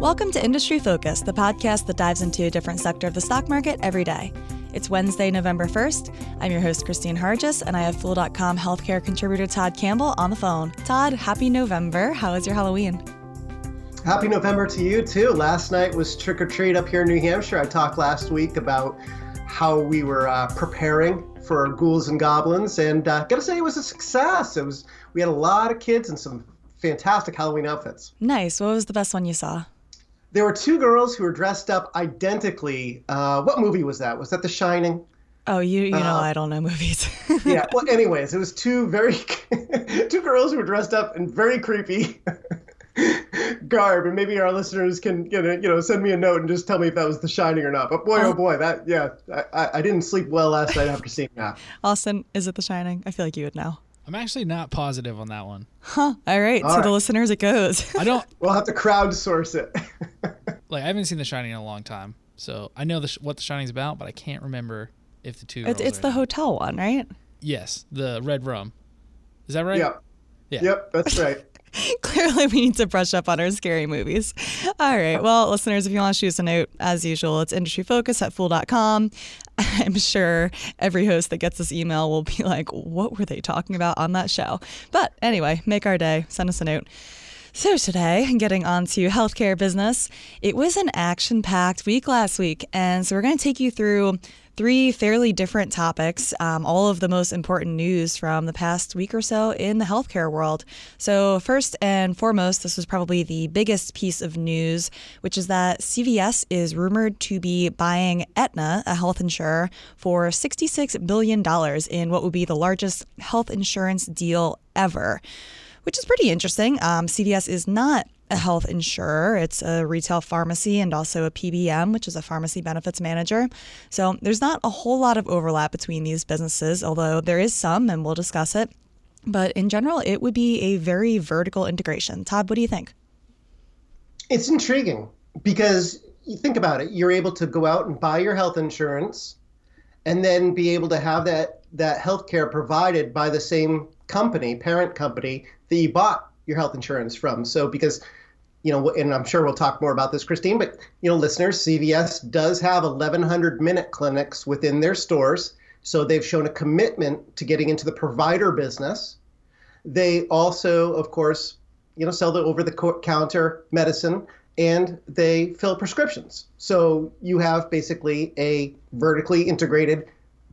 Welcome to Industry Focus, the podcast that dives into a different sector of the stock market every day. It's Wednesday, November 1st. I'm your host, Christine Hargis, and I have Fool.com healthcare contributor Todd Campbell on the phone. Todd, happy November. How was your Halloween? Happy November to you, too. Last night was trick or treat up here in New Hampshire. I talked last week about how we were uh, preparing for ghouls and goblins, and uh, gotta say it was a success. It was we had a lot of kids and some fantastic Halloween outfits. Nice. What was the best one you saw? There were two girls who were dressed up identically. Uh, what movie was that? Was that The Shining? Oh, you you know uh, I don't know movies. yeah. Well, anyways, it was two very two girls who were dressed up in very creepy garb, and maybe our listeners can you know, you know send me a note and just tell me if that was The Shining or not. But boy, oh, oh boy, that yeah, I, I didn't sleep well last night after seeing that. Austin, is it The Shining? I feel like you would know. I'm actually not positive on that one. Huh. All right. All to right. the listeners, it goes. I don't. We'll have to crowdsource it. like I haven't seen The Shining in a long time, so I know the, what The Shining's about, but I can't remember if the two. It's, it's the hotel one, right? Yes, the red rum. Is that right? Yep. Yeah. Yep, that's right. Clearly, we need to brush up on our scary movies. All right. Well, listeners, if you want to shoot us a note, as usual, it's industryfocus at fool.com. I'm sure every host that gets this email will be like, what were they talking about on that show? But anyway, make our day. Send us a note. So, today, getting on to healthcare business, it was an action packed week last week. And so, we're going to take you through three fairly different topics, um, all of the most important news from the past week or so in the healthcare world. So, first and foremost, this was probably the biggest piece of news, which is that CVS is rumored to be buying Aetna, a health insurer, for $66 billion in what would be the largest health insurance deal ever which is pretty interesting. Um, CVS is not a health insurer. It's a retail pharmacy and also a PBM, which is a pharmacy benefits manager. So there's not a whole lot of overlap between these businesses, although there is some, and we'll discuss it. But in general, it would be a very vertical integration. Todd, what do you think? It's intriguing because you think about it, you're able to go out and buy your health insurance and then be able to have that that health care provided by the same company, parent company that you bought your health insurance from. So because you know, and I'm sure we'll talk more about this, Christine, but, you know, listeners, CVS does have 1,100 minute clinics within their stores. So they've shown a commitment to getting into the provider business. They also, of course, you know, sell the over the counter medicine and they fill prescriptions. So you have basically a vertically integrated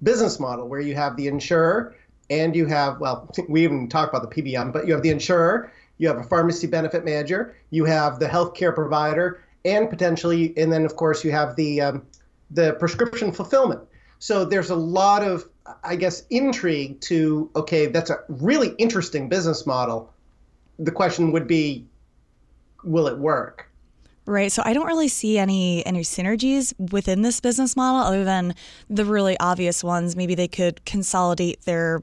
business model where you have the insurer and you have, well, we even talk about the PBM, but you have the insurer you have a pharmacy benefit manager, you have the healthcare provider, and potentially, and then of course you have the um, the prescription fulfillment. So there's a lot of, I guess, intrigue to okay, that's a really interesting business model. The question would be, will it work? Right. So I don't really see any any synergies within this business model other than the really obvious ones. Maybe they could consolidate their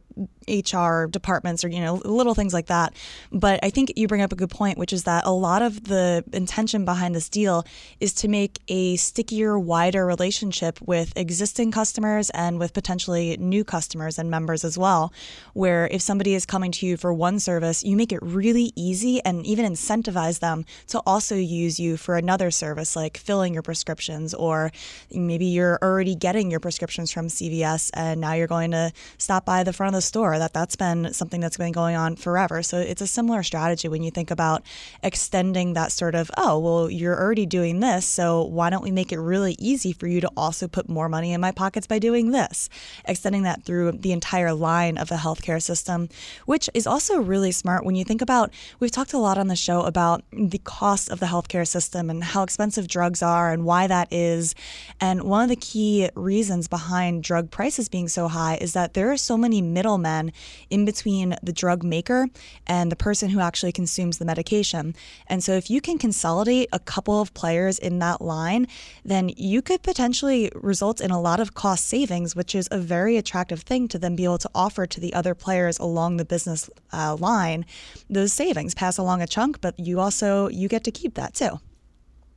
HR departments or you know little things like that. But I think you bring up a good point, which is that a lot of the intention behind this deal is to make a stickier, wider relationship with existing customers and with potentially new customers and members as well. Where if somebody is coming to you for one service, you make it really easy and even incentivize them to also use you for another service like filling your prescriptions or maybe you're already getting your prescriptions from CVS and now you're going to stop by the front of the store that that's been something that's been going on forever. So it's a similar strategy when you think about extending that sort of, oh, well, you're already doing this, so why don't we make it really easy for you to also put more money in my pockets by doing this? Extending that through the entire line of the healthcare system, which is also really smart when you think about, we've talked a lot on the show about the cost of the healthcare system and how expensive drugs are and why that is. And one of the key reasons behind drug prices being so high is that there are so many middlemen in between the drug maker and the person who actually consumes the medication. And so if you can consolidate a couple of players in that line, then you could potentially result in a lot of cost savings, which is a very attractive thing to then be able to offer to the other players along the business uh, line. Those savings pass along a chunk, but you also you get to keep that too.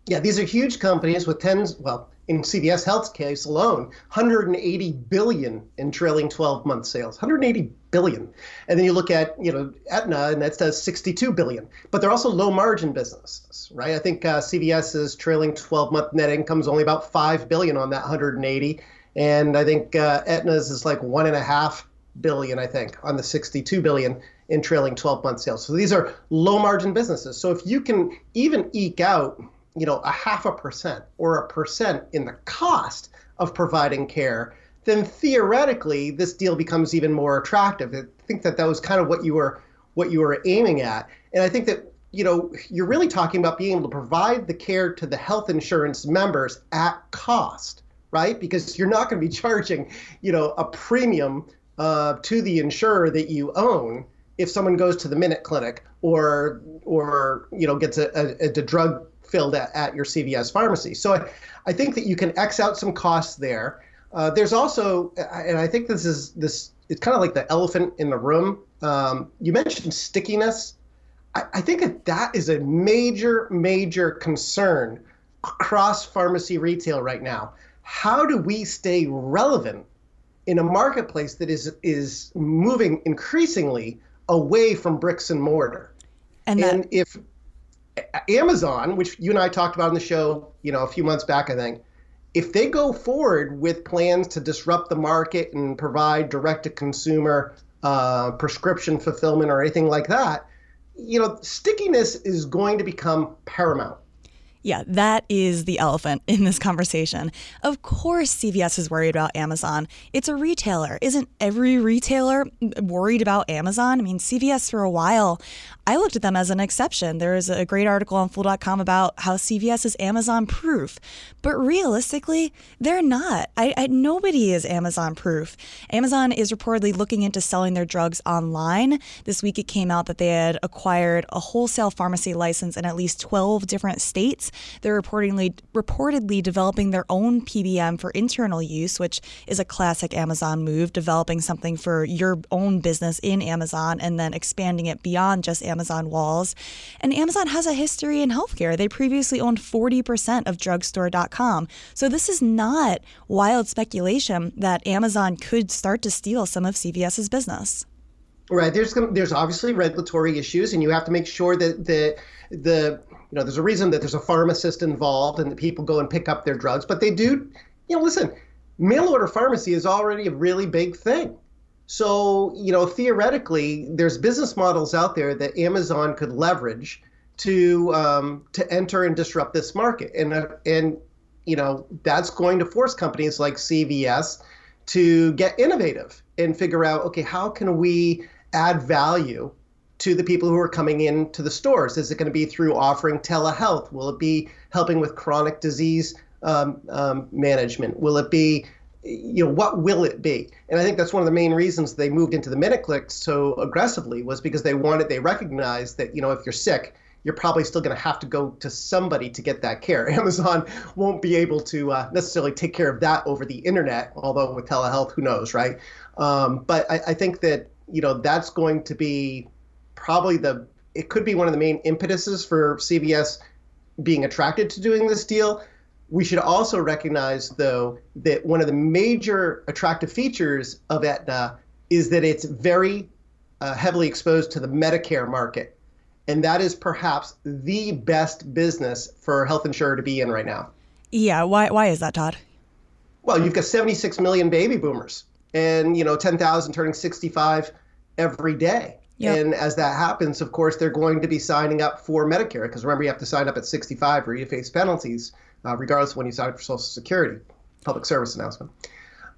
Yeah, these are huge companies with tens, well, in CVS Health's case alone, 180 billion in trailing 12 month sales, 180 billion. And then you look at, you know, Aetna and that does 62 billion. But they're also low margin businesses, right? I think uh, CVS's trailing 12 month net income is only about 5 billion on that 180. And I think uh, Aetna's is like one and a half billion, I think, on the 62 billion in trailing 12 month sales. So these are low margin businesses. So if you can even eke out, you know, a half a percent or a percent in the cost of providing care, then theoretically this deal becomes even more attractive. I think that that was kind of what you were what you were aiming at. And I think that you know, you're really talking about being able to provide the care to the health insurance members at cost, right? Because you're not going to be charging, you know, a premium uh, to the insurer that you own if someone goes to the Minute Clinic or or you know gets a, a, a drug filled at, at, your CVS pharmacy. So I, I think that you can X out some costs there. Uh, there's also, and I think this is this. It's kind of like the elephant in the room. Um, you mentioned stickiness. I, I think that that is a major, major concern across pharmacy retail right now. How do we stay relevant in a marketplace that is is moving increasingly away from bricks and mortar. And, that, and if Amazon, which you and I talked about in the show, you know, a few months back, I think, if they go forward with plans to disrupt the market and provide direct to consumer uh, prescription fulfillment or anything like that, you know, stickiness is going to become paramount. Yeah, that is the elephant in this conversation. Of course, CVS is worried about Amazon. It's a retailer. Isn't every retailer worried about Amazon? I mean, CVS for a while, I looked at them as an exception. There is a great article on Fool.com about how CVS is Amazon proof, but realistically, they're not. I, I, nobody is Amazon proof. Amazon is reportedly looking into selling their drugs online. This week, it came out that they had acquired a wholesale pharmacy license in at least 12 different states. They're reportedly reportedly developing their own PBM for internal use, which is a classic Amazon move, developing something for your own business in Amazon and then expanding it beyond just Amazon Amazon walls. And Amazon has a history in healthcare. They previously owned 40% of drugstore.com. So this is not wild speculation that Amazon could start to steal some of CVS's business. Right. There's there's obviously regulatory issues, and you have to make sure that the the you know there's a reason that there's a pharmacist involved and that people go and pick up their drugs. But they do, you know, listen, mail order pharmacy is already a really big thing. So, you know, theoretically, there's business models out there that Amazon could leverage to um, to enter and disrupt this market, and uh, and you know that's going to force companies like CVS to get innovative and figure out, okay, how can we add value to the people who are coming into the stores? Is it going to be through offering telehealth? Will it be helping with chronic disease um, um, management? Will it be you know what will it be? And i think that's one of the main reasons they moved into the minute clinics so aggressively was because they wanted they recognized that you know if you're sick you're probably still going to have to go to somebody to get that care. Amazon won't be able to uh, necessarily take care of that over the internet although with telehealth who knows right? Um, but I, I think that you know that's going to be probably the it could be one of the main impetuses for cvs being attracted to doing this deal we should also recognize, though, that one of the major attractive features of Aetna is that it's very uh, heavily exposed to the Medicare market. And that is perhaps the best business for a health insurer to be in right now. Yeah. Why, why is that, Todd? Well, you've got 76 million baby boomers and, you know, 10,000 turning 65 every day. Yep. And as that happens, of course, they're going to be signing up for Medicare because remember, you have to sign up at 65 or you face penalties uh, regardless of when you sign up for Social Security. Public service announcement.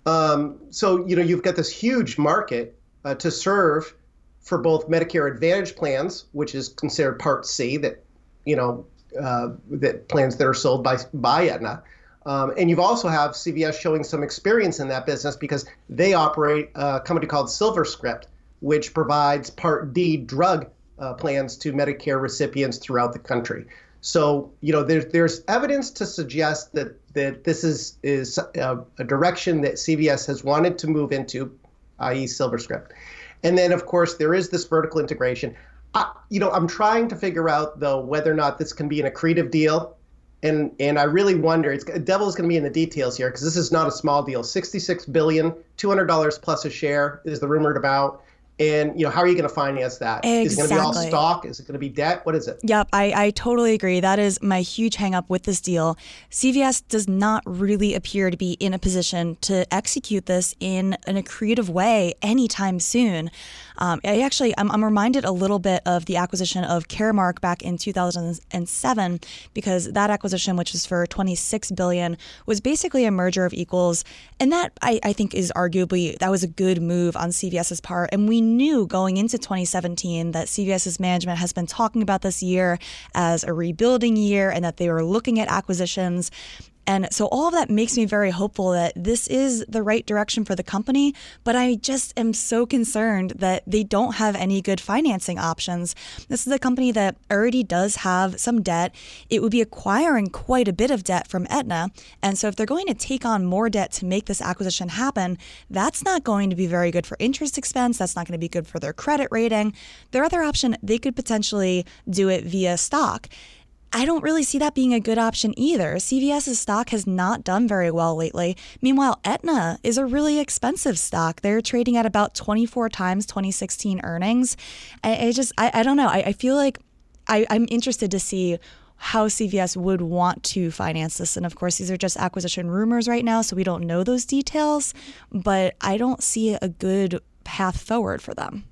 Um, so you know you've got this huge market uh, to serve for both Medicare Advantage plans, which is considered Part C, that you know uh, that plans that are sold by by Aetna. Um, and you've also have CVS showing some experience in that business because they operate a company called SilverScript, which provides Part D drug uh, plans to Medicare recipients throughout the country. So you know, there's there's evidence to suggest that that this is is a, a direction that CVS has wanted to move into, i.e., SilverScript, and then of course there is this vertical integration. I, you know, I'm trying to figure out though whether or not this can be an accretive deal and and I really wonder. It's devil is going to be in the details here because this is not a small deal. Sixty-six billion, two hundred dollars plus a share is the rumored about. And you know, how are you going to finance that? Exactly. Is it going to be all stock? Is it going to be debt? What is it? Yep, I, I totally agree. That is my huge hangup with this deal. CVS does not really appear to be in a position to execute this in, an accretive way anytime soon. Um, I actually, I'm, I'm reminded a little bit of the acquisition of Caremark back in 2007 because that acquisition, which was for 26 billion, was basically a merger of equals, and that I, I think is arguably that was a good move on CVS's part. And we knew going into 2017 that CVS's management has been talking about this year as a rebuilding year and that they were looking at acquisitions. And so all of that makes me very hopeful that this is the right direction for the company. But I just am so concerned that they don't have any good financing options. This is a company that already does have some debt. It would be acquiring quite a bit of debt from Aetna. And so if they're going to take on more debt to make this acquisition happen, that's not going to be very good for interest expense. That's not going to be good for their credit rating. Their other option, they could potentially do it via stock. I don't really see that being a good option either. CVS's stock has not done very well lately. Meanwhile, Aetna is a really expensive stock. They're trading at about 24 times 2016 earnings. I, I just, I, I, don't know. I, I feel like I, I'm interested to see how CVS would want to finance this. And of course, these are just acquisition rumors right now, so we don't know those details, but I don't see a good path forward for them.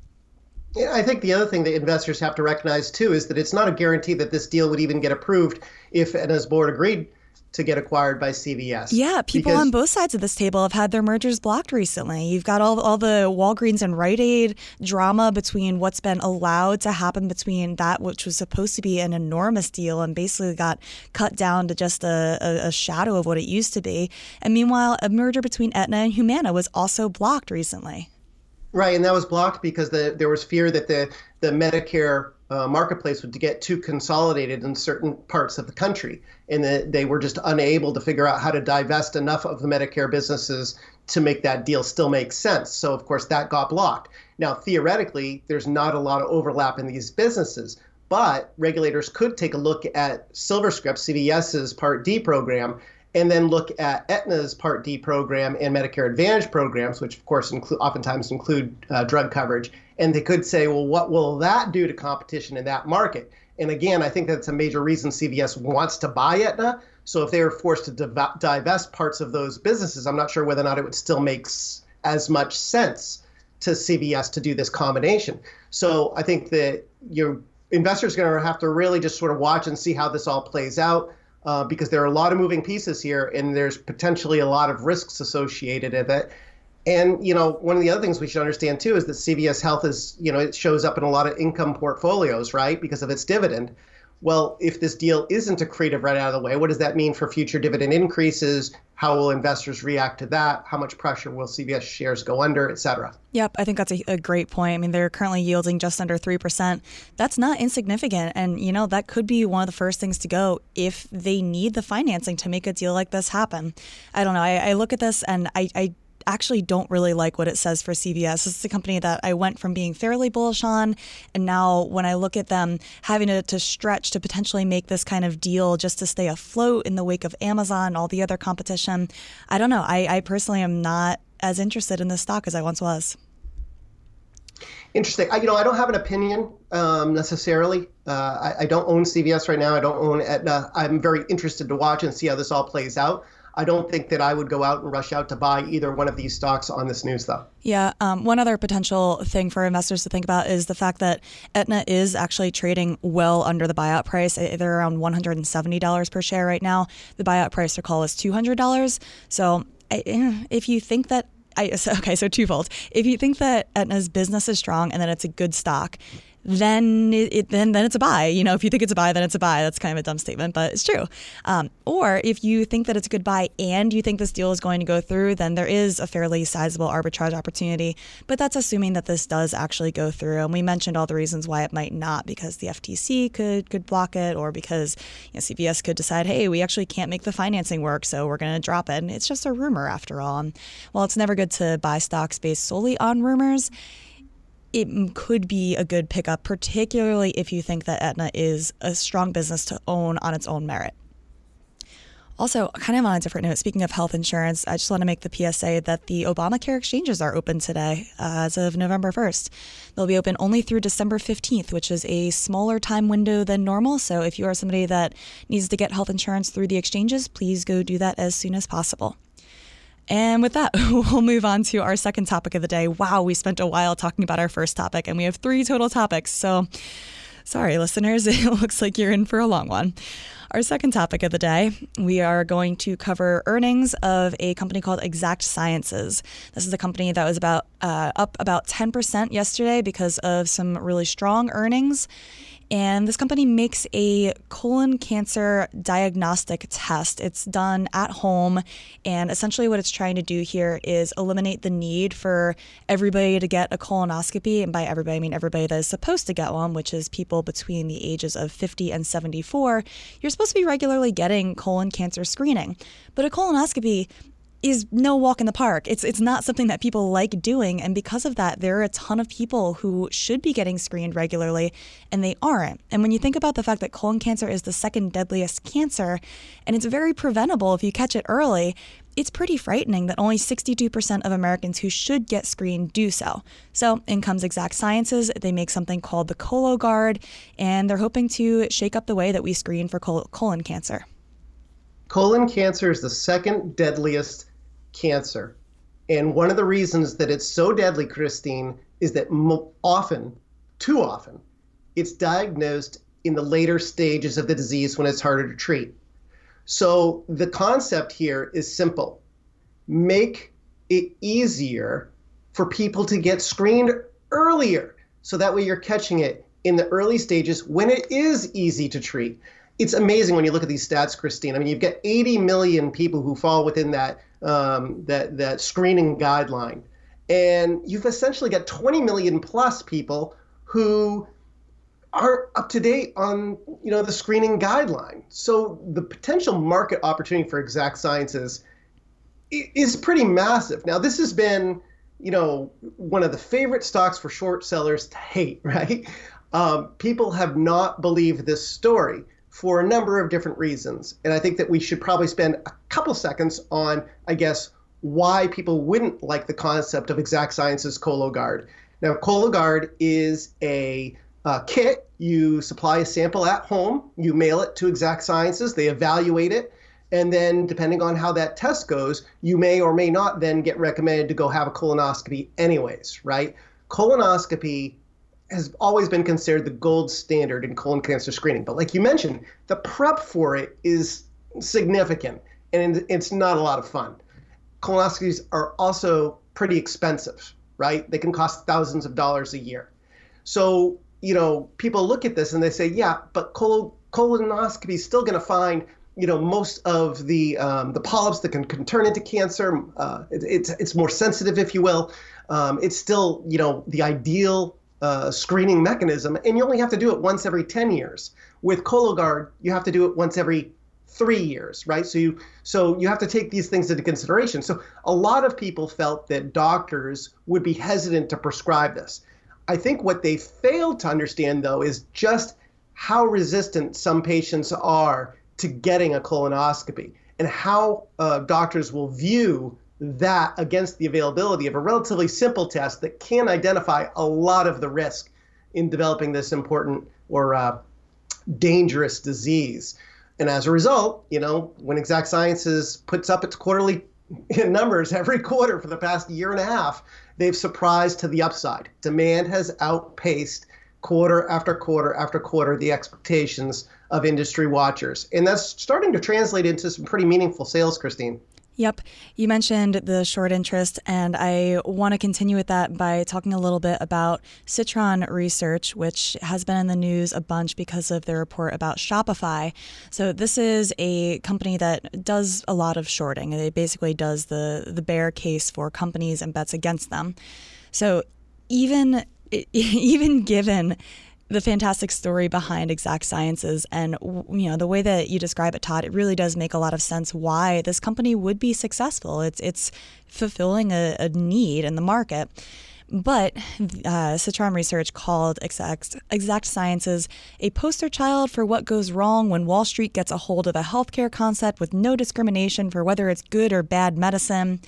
I think the other thing that investors have to recognize too is that it's not a guarantee that this deal would even get approved if Aetna's board agreed to get acquired by CVS. Yeah, people because, on both sides of this table have had their mergers blocked recently. You've got all, all the Walgreens and Rite Aid drama between what's been allowed to happen between that, which was supposed to be an enormous deal and basically got cut down to just a, a, a shadow of what it used to be. And meanwhile, a merger between Aetna and Humana was also blocked recently. Right, and that was blocked because the, there was fear that the the Medicare uh, marketplace would get too consolidated in certain parts of the country, and that they were just unable to figure out how to divest enough of the Medicare businesses to make that deal still make sense. So of course that got blocked. Now theoretically, there's not a lot of overlap in these businesses, but regulators could take a look at SilverScript, CVS's Part D program, and then look at Aetna's Part D program and Medicare Advantage programs, which of course include, oftentimes include uh, drug coverage. And they could say, well, what will that do to competition in that market? And again, I think that's a major reason CVS wants to buy Aetna. So if they were forced to div- divest parts of those businesses, I'm not sure whether or not it would still make as much sense to CVS to do this combination. So I think that your investors are going to have to really just sort of watch and see how this all plays out uh, because there are a lot of moving pieces here and there's potentially a lot of risks associated with it. And you know, one of the other things we should understand too is that CVS Health is, you know, it shows up in a lot of income portfolios, right, because of its dividend well, if this deal isn't accretive right out of the way, what does that mean for future dividend increases? How will investors react to that? How much pressure will CVS shares go under, et cetera? Yep, I think that's a, a great point. I mean, they're currently yielding just under 3%. That's not insignificant. And, you know, that could be one of the first things to go if they need the financing to make a deal like this happen. I don't know. I, I look at this and I, I actually don't really like what it says for CVS. It's a company that I went from being fairly bullish on, and now when I look at them having to, to stretch to potentially make this kind of deal just to stay afloat in the wake of Amazon, all the other competition, I don't know. I, I personally am not as interested in this stock as I once was. Interesting. I, you know, I don't have an opinion um, necessarily. Uh, I, I, don't own CVS right now. I don't own Aetna. I'm very interested to watch and see how this all plays out. I don't think that I would go out and rush out to buy either one of these stocks on this news, though. Yeah. Um, one other potential thing for investors to think about is the fact that Aetna is actually trading well under the buyout price. They're around $170 per share right now. The buyout price to call is $200. So if you think that I, okay, so twofold. If you think that Aetna's business is strong and that it's a good stock, then it, then then it's a buy. You know, if you think it's a buy, then it's a buy. That's kind of a dumb statement, but it's true. Um, or if you think that it's a good buy and you think this deal is going to go through, then there is a fairly sizable arbitrage opportunity. But that's assuming that this does actually go through. And we mentioned all the reasons why it might not, because the FTC could could block it, or because you know, CVS could decide, hey, we actually can't make the financing work, so we're going to drop it. And it's just a rumor after all. And while it's never good to buy stocks based solely on rumors it could be a good pickup, particularly if you think that Aetna is a strong business to own on its own merit. Also, kind of on a different note, speaking of health insurance, I just want to make the PSA that the Obamacare exchanges are open today as of November 1st. They'll be open only through December 15th, which is a smaller time window than normal. So if you are somebody that needs to get health insurance through the exchanges, please go do that as soon as possible. And with that, we'll move on to our second topic of the day. Wow, we spent a while talking about our first topic, and we have three total topics. So sorry, listeners, it looks like you're in for a long one. Our second topic of the day, we are going to cover earnings of a company called Exact Sciences. This is a company that was about uh, up about 10% yesterday because of some really strong earnings. And this company makes a colon cancer diagnostic test. It's done at home. And essentially, what it's trying to do here is eliminate the need for everybody to get a colonoscopy. And by everybody, I mean everybody that is supposed to get one, which is people between the ages of 50 and 74. You're supposed to be regularly getting colon cancer screening. But a colonoscopy is no walk in the park. It's it's not something that people like doing and because of that there are a ton of people who should be getting screened regularly and they aren't. And when you think about the fact that colon cancer is the second deadliest cancer and it's very preventable if you catch it early, it's pretty frightening that only 62% of Americans who should get screened do so. So, in comes Exact Sciences. They make something called the Cologuard, and they're hoping to shake up the way that we screen for colon cancer. Colon cancer is the second deadliest cancer. And one of the reasons that it's so deadly, Christine, is that often, too often, it's diagnosed in the later stages of the disease when it's harder to treat. So the concept here is simple make it easier for people to get screened earlier. So that way you're catching it in the early stages when it is easy to treat it's amazing when you look at these stats, Christine. I mean, you've got 80 million people who fall within that um, that that screening guideline, and you've essentially got 20 million plus people who aren't up to date on you know the screening guideline. So the potential market opportunity for Exact Sciences is pretty massive. Now, this has been you know one of the favorite stocks for short sellers to hate, right? Um, people have not believed this story for a number of different reasons. And I think that we should probably spend a couple seconds on, I guess, why people wouldn't like the concept of Exact Sciences Cologuard. Now, Cologuard is a uh, kit. You supply a sample at home, you mail it to Exact Sciences, they evaluate it, and then depending on how that test goes, you may or may not then get recommended to go have a colonoscopy, anyways, right? Colonoscopy has always been considered the gold standard in colon cancer screening. But like you mentioned, the prep for it is significant and it's not a lot of fun. Colonoscopies are also pretty expensive, right? They can cost thousands of dollars a year. So, you know, people look at this and they say, yeah, but col- colonoscopy is still going to find you know most of the um, the polyps that can, can turn into cancer. Uh, it, it's it's more sensitive, if you will. Um, it's still you know the ideal uh, screening mechanism, and you only have to do it once every 10 years. With Cologuard, you have to do it once every three years, right? So you so you have to take these things into consideration. So a lot of people felt that doctors would be hesitant to prescribe this. I think what they failed to understand though is just how resistant some patients are to getting a colonoscopy and how uh, doctors will view that against the availability of a relatively simple test that can identify a lot of the risk in developing this important or uh, dangerous disease. And as a result, you know, when Exact Sciences puts up its quarterly numbers every quarter for the past year and a half, they've surprised to the upside. Demand has outpaced quarter after quarter after quarter the expectations of industry watchers. And that's starting to translate into some pretty meaningful sales, Christine. Yep. You mentioned the short interest, and I want to continue with that by talking a little bit about Citron Research, which has been in the news a bunch because of their report about Shopify. So this is a company that does a lot of shorting. It basically does the the bear case for companies and bets against them. So even even given the fantastic story behind exact sciences and you know the way that you describe it todd it really does make a lot of sense why this company would be successful it's it's fulfilling a, a need in the market But uh, Citron Research called Exact, exact Sciences a poster child for what goes wrong when Wall Street gets a hold of a healthcare concept with no discrimination for whether it's good or bad medicine.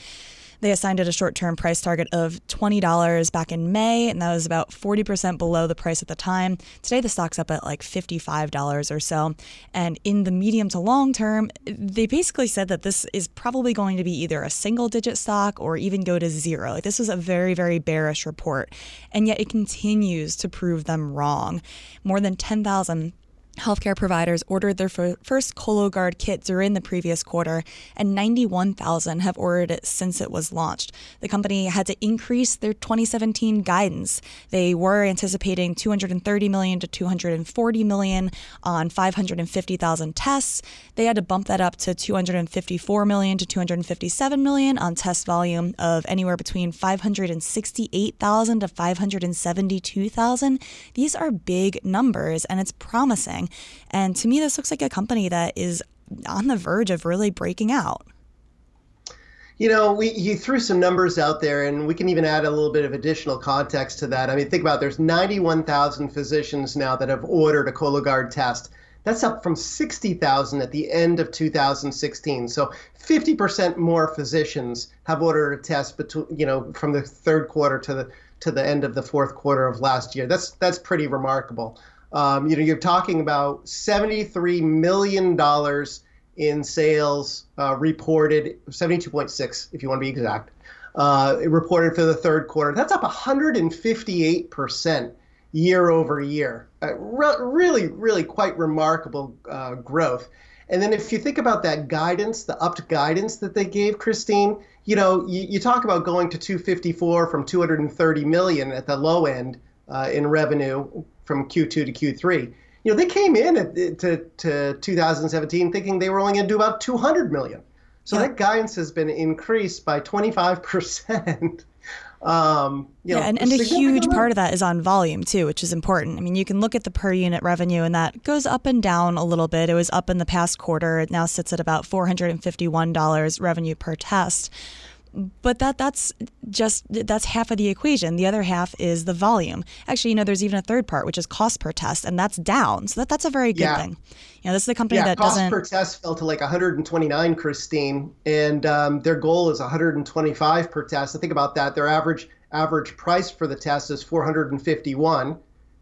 They assigned it a short term price target of $20 back in May, and that was about 40% below the price at the time. Today, the stock's up at like $55 or so. And in the medium to long term, they basically said that this is probably going to be either a single digit stock or even go to zero. Like, this was a very, very bearish report. And yet, it continues to prove them wrong. More than 10,000 Healthcare providers ordered their first Cologuard kit during the previous quarter, and 91,000 have ordered it since it was launched. The company had to increase their 2017 guidance. They were anticipating 230 million to 240 million on 550,000 tests. They had to bump that up to 254 million to 257 million on test volume of anywhere between 568,000 to 572,000. These are big numbers, and it's promising. And to me, this looks like a company that is on the verge of really breaking out. You know, we you threw some numbers out there, and we can even add a little bit of additional context to that. I mean, think about it, there's 91,000 physicians now that have ordered a Cologuard test. That's up from 60,000 at the end of 2016. So 50% more physicians have ordered a test between, you know, from the third quarter to the to the end of the fourth quarter of last year. That's that's pretty remarkable. Um, you know, you're talking about $73 million in sales uh, reported, 72.6 if you want to be exact, uh, reported for the third quarter. That's up 158% year over year. Uh, re- really, really quite remarkable uh, growth. And then if you think about that guidance, the upped guidance that they gave Christine, you know, you, you talk about going to 254 from 230 million at the low end uh, in revenue from Q2 to Q3. You know, they came in at, to, to 2017 thinking they were only going to do about 200 million. So yeah. that guidance has been increased by 25%. Um, yeah, know, and, and a huge part of that is on volume too, which is important. I mean, you can look at the per unit revenue, and that goes up and down a little bit. It was up in the past quarter. It now sits at about $451 revenue per test but that that's just that's half of the equation. The other half is the volume. Actually, you know, there's even a third part, which is cost per test, and that's down. So that, that's a very good yeah. thing. You know, this is a company yeah, that cost doesn't. per test fell to like 129, Christine, and um, their goal is 125 per test. So think about that. Their average average price for the test is 451.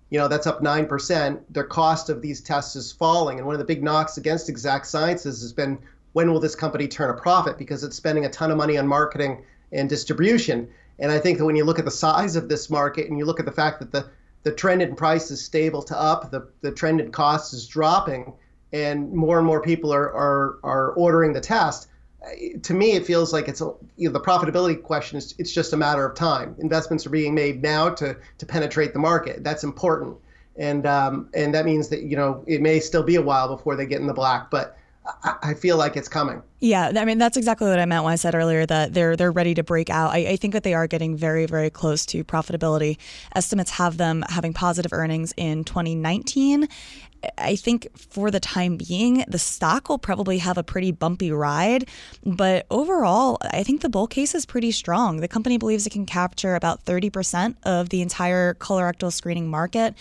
You know, that's up nine percent. Their cost of these tests is falling, and one of the big knocks against Exact Sciences has been when will this company turn a profit because it's spending a ton of money on marketing and distribution. And I think that when you look at the size of this market and you look at the fact that the, the trend in price is stable to up, the, the trend in cost is dropping, and more and more people are, are, are ordering the test, to me, it feels like it's a, you know, the profitability question is it's just a matter of time. Investments are being made now to, to penetrate the market. That's important. And, um, and that means that, you know, it may still be a while before they get in the black, but I feel like it's coming. Yeah, I mean that's exactly what I meant when I said earlier that they're they're ready to break out. I, I, think that they are getting very very close to profitability. Estimates have them having positive earnings in 2019. I think for the time being, the stock will probably have a pretty bumpy ride, but overall, I think the bull case is pretty strong. The company believes it can capture about 30% of the entire colorectal screening market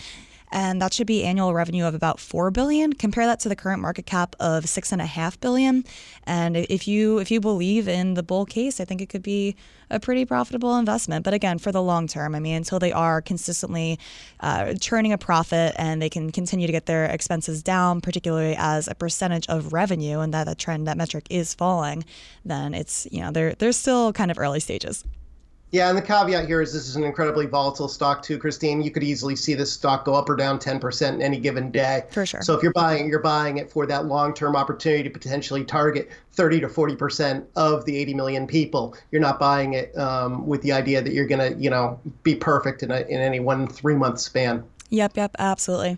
and that should be annual revenue of about four billion. Compare that to the current market cap of six and a half billion. And if you if you believe in the bull case, I think it could be a pretty profitable investment. But again, for the long term, I mean, until they are consistently uh, churning a profit and they can continue to get their expenses down, particularly as a percentage of revenue, and that the trend that metric is falling, then it's you know they're they're still kind of early stages. Yeah, and the caveat here is this is an incredibly volatile stock too, Christine. You could easily see this stock go up or down 10% in any given day. For sure. So if you're buying, you're buying it for that long-term opportunity to potentially target 30 to 40% of the 80 million people. You're not buying it um, with the idea that you're going to, you know, be perfect in a, in any one three-month span. Yep, yep, absolutely.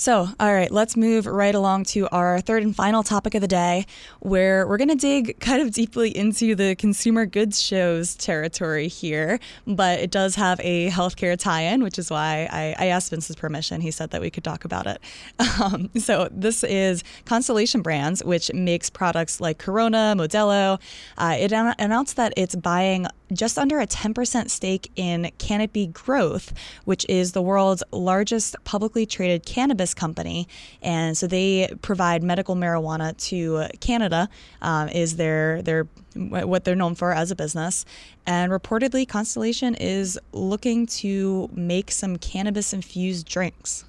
So, all right, let's move right along to our third and final topic of the day, where we're going to dig kind of deeply into the consumer goods shows territory here. But it does have a healthcare tie in, which is why I, I, asked Vince's permission. He said that we could talk about it. Um, so, this is Constellation Brands, which makes products like Corona, Modelo. Uh, it an- announced that it's buying just under a 10% stake in Canopy Growth, which is the world's largest publicly traded cannabis company. And so they provide medical marijuana to Canada, um, is their, their what they're known for as a business. And reportedly, Constellation is looking to make some cannabis infused drinks.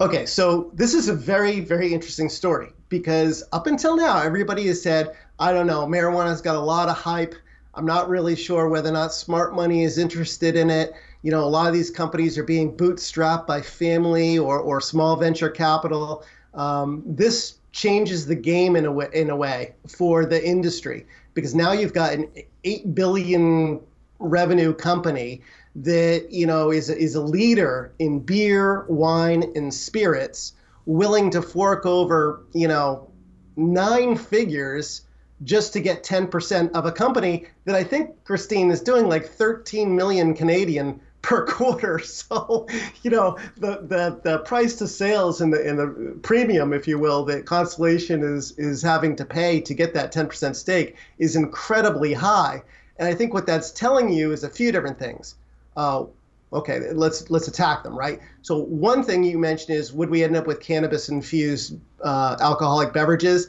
Okay, so this is a very, very interesting story because up until now, everybody has said, I don't know, marijuana's got a lot of hype. I'm not really sure whether or not smart money is interested in it. You know, a lot of these companies are being bootstrapped by family or, or small venture capital. Um, this changes the game in a way, in a way for the industry because now you've got an 8 billion revenue company that you know is is a leader in beer, wine, and spirits, willing to fork over you know nine figures just to get 10% of a company that I think Christine is doing like 13 million Canadian per quarter. So, you know, the, the, the price to sales and the, and the premium, if you will, that Constellation is, is having to pay to get that 10% stake is incredibly high. And I think what that's telling you is a few different things. Uh, okay, let's let's attack them, right? So one thing you mentioned is would we end up with cannabis infused uh, alcoholic beverages?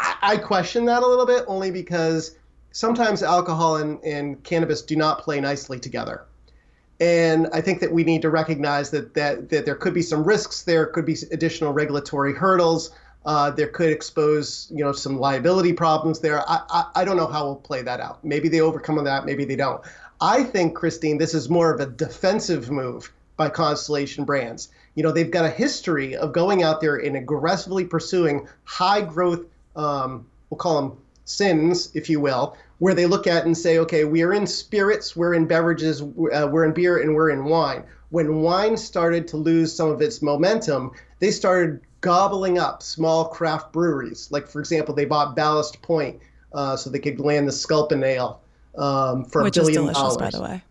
I, question that a little bit only because sometimes alcohol and, and cannabis do not play nicely together. And I think that we need to recognize that, that, that there could be some risks, there could be additional regulatory hurdles, uh, there could expose you know some liability problems there. I, I, I don't know how we'll play that out. Maybe they overcome that, maybe they don't. I think, Christine, this is more of a defensive move by Constellation Brands. You know, they've got a history of going out there and aggressively pursuing high growth, um, we'll call them sins, if you will, where they look at and say, okay, we're in spirits, we're in beverages, uh, we're in beer, and we're in wine. When wine started to lose some of its momentum, they started gobbling up small craft breweries. Like, for example, they bought Ballast Point uh, so they could land the Sculpin Ale um, for Which a billion is delicious, dollars. by the way.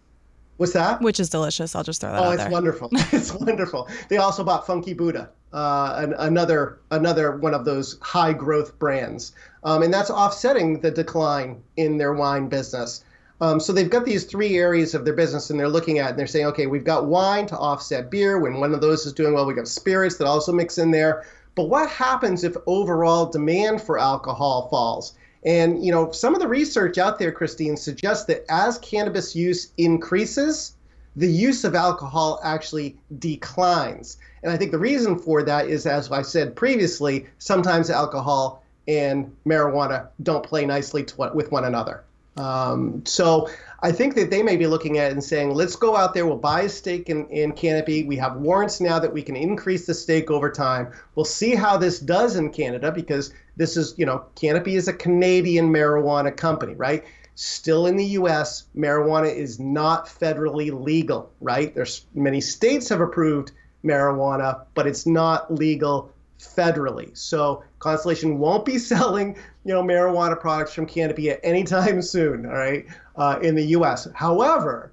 What's that? Which is delicious. I'll just throw that out. oh, it's there. wonderful. it's wonderful. They also bought Funky Buddha, uh, an, another another one of those high growth brands, um, and that's offsetting the decline in their wine business. Um, so they've got these three areas of their business, and they're looking at, and they're saying, okay, we've got wine to offset beer. When one of those is doing well, we've got spirits that also mix in there. But what happens if overall demand for alcohol falls? And you know, some of the research out there, Christine, suggests that as cannabis use increases, the use of alcohol actually declines. And I think the reason for that is, as I said previously, sometimes alcohol and marijuana don't play nicely to, with one another. Um, so I think that they may be looking at it and saying, let's go out there, we'll buy a stake in, in Canopy. We have warrants now that we can increase the stake over time. We'll see how this does in Canada because this is, you know, Canopy is a Canadian marijuana company, right? Still in the US, marijuana is not federally legal, right? There's many states have approved marijuana, but it's not legal federally. So Constellation won't be selling, you know, marijuana products from Canopy at any time soon. All right, uh, in the U.S. However,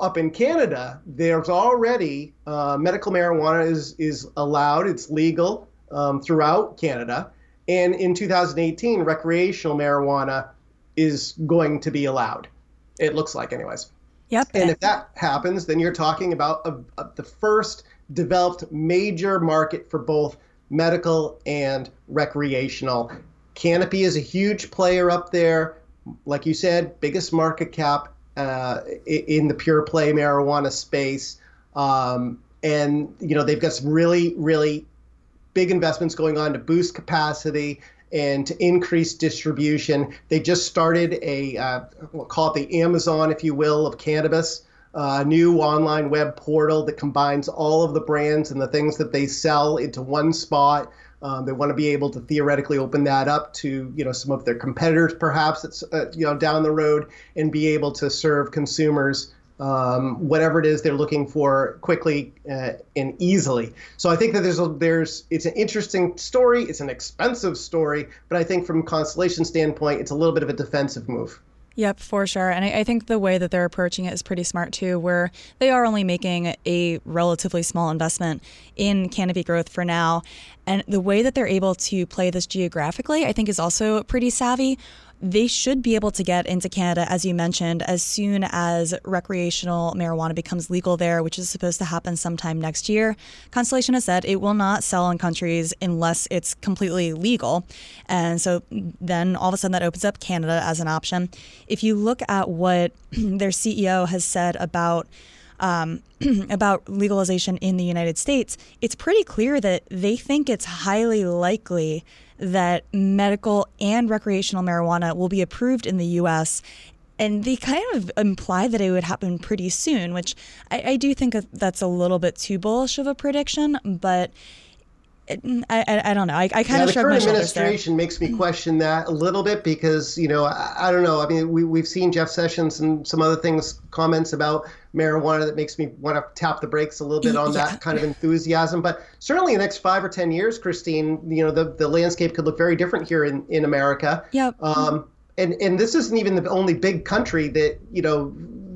up in Canada, there's already uh, medical marijuana is is allowed. It's legal um, throughout Canada, and in 2018, recreational marijuana is going to be allowed. It looks like, anyways. Yep. And if that happens, then you're talking about a, a, the first developed major market for both medical and recreational. Canopy is a huge player up there. Like you said, biggest market cap uh, in the pure play marijuana space. Um, and, you know, they've got some really, really big investments going on to boost capacity and to increase distribution. They just started a, uh, we'll call it the Amazon, if you will, of cannabis a new online web portal that combines all of the brands and the things that they sell into one spot. Um, they want to be able to theoretically open that up to you know some of their competitors, perhaps uh, you know down the road, and be able to serve consumers um, whatever it is they're looking for quickly uh, and easily. So I think that there's a, there's it's an interesting story. It's an expensive story, but I think from Constellation standpoint, it's a little bit of a defensive move. Yep, for sure. And I, I, think the way that they're approaching it is pretty smart too, where they are only making a relatively small investment in canopy growth for now. And the way that they're able to play this geographically, I think, is also pretty savvy. They should be able to get into Canada, as you mentioned, as soon as recreational marijuana becomes legal there, which is supposed to happen sometime next year. Constellation has said it will not sell in countries unless it's completely legal. And so then all of a sudden that opens up Canada as an option. If you look at what their CEO has said about um, about legalization in the United States, it's pretty clear that they think it's highly likely that medical and recreational marijuana will be approved in the U.S. And they kind of imply that it would happen pretty soon, which I, I do think that's a little bit too bullish of a prediction, but I, I, I, don't know. I, I kind yeah, of the current administration makes me question that a little bit because you know I, I, don't know. I mean, we we've seen Jeff Sessions and some other things comments about marijuana that makes me want to tap the brakes a little bit on yeah. that kind of enthusiasm. But certainly, in the next five or ten years, Kristine, you know, the the landscape could look very different here in in America. Yeah. Um, and and this isn't even the only big country that you know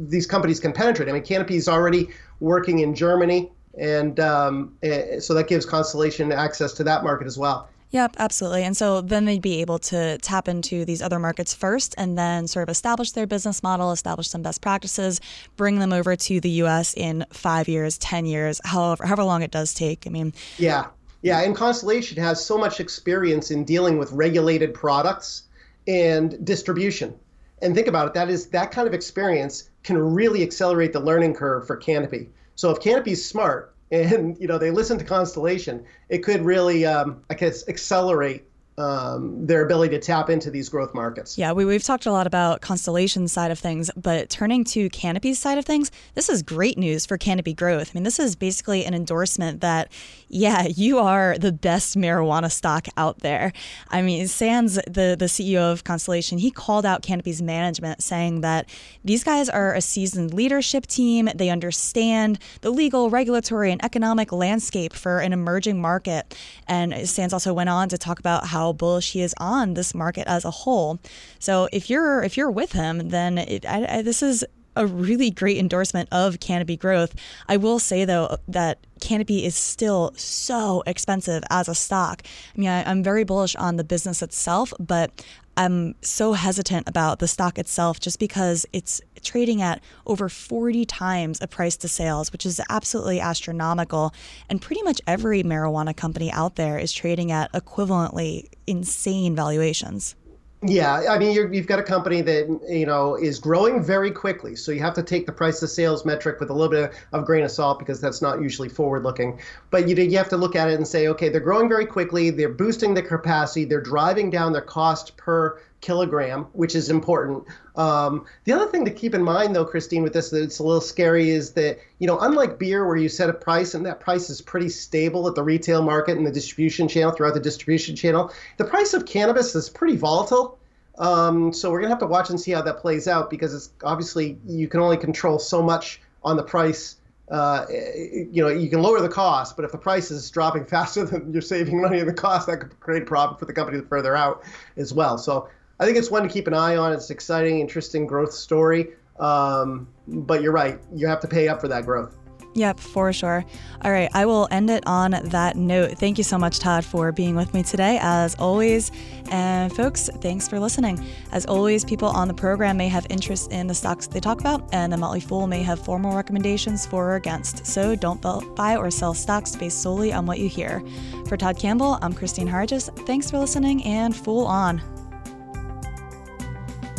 these companies can penetrate. I mean, Canopy is already working in Germany and um, eh, so that gives Constellation access to that market as well. Yep, absolutely. And so then they'd be able to tap into these other markets first and then sort of establish their business model, establish some best practices, bring them over to the US in five years, 10 years, however, however long it does take. I mean, yeah. Yeah. And Constellation has so much experience in dealing with regulated products and distribution. And think about it, that is that kind of experience can really accelerate the learning curve for Canopy. So if Canopy's smart and you know they listen to Constellation, it could really, um, I guess, accelerate um, their ability to tap into these growth markets. Yeah, we, we've talked a lot about Constellation side of things, but turning to Canopy's side of things, this is great news for Canopy growth. I mean, this is basically an endorsement that, yeah, you are the best marijuana stock out there. I mean, Sands, the, the CEO of Constellation, he called out Canopy's management saying that these guys are a seasoned leadership team. They understand the legal, regulatory, and economic landscape for an emerging market. And Sands also went on to talk about how bullish he is on this market as a whole. So if you're if you're with him, then it, I, I, this is a really great endorsement of Canopy growth. I will say though that Canopy is still so expensive as a stock. I mean, I, am very bullish on the business itself, but I'm so hesitant about the stock itself just because it's trading at over 40 times a price to sales, which is absolutely astronomical. And pretty much every marijuana company out there is trading at equivalently insane valuations. Yeah, I mean, you have got a company that you know is growing very quickly, so you have to take the price to sales metric with a little bit of grain of salt because that's not usually forward looking. But you you have to look at it and say, okay, they're growing very quickly, they're boosting the capacity, they're driving down their cost per kilogram, which is important. Um, the other thing to keep in mind, though, Kristine, with this, that's a little scary, is that you know, unlike beer, where you set a price and that price is pretty stable at the retail market and the distribution channel throughout the distribution channel, the price of cannabis is pretty volatile. Um, so we're gonna have to watch and see how that plays out because it's obviously you can only control so much on the price. Uh, you know, you can lower the cost, but if the price is dropping faster than you're saving money in the cost, that could create a problem for the company further out as well. So I think it's one to keep an eye on. It's exciting, interesting growth story. Um, but you're right. You have to pay up for that growth. Yep, for sure. All right, I will end it on that note. Thank you so much, Todd, for being with me today, as always. And folks, thanks for listening. As always, people on the program may have interest in the stocks they talk about, and the Motley Fool may have formal recommendations for or against. So don't buy or sell stocks based solely on what you hear. For Todd Campbell, I'm Kristine Harjes. Thanks for listening, and Fool on.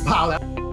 Wow.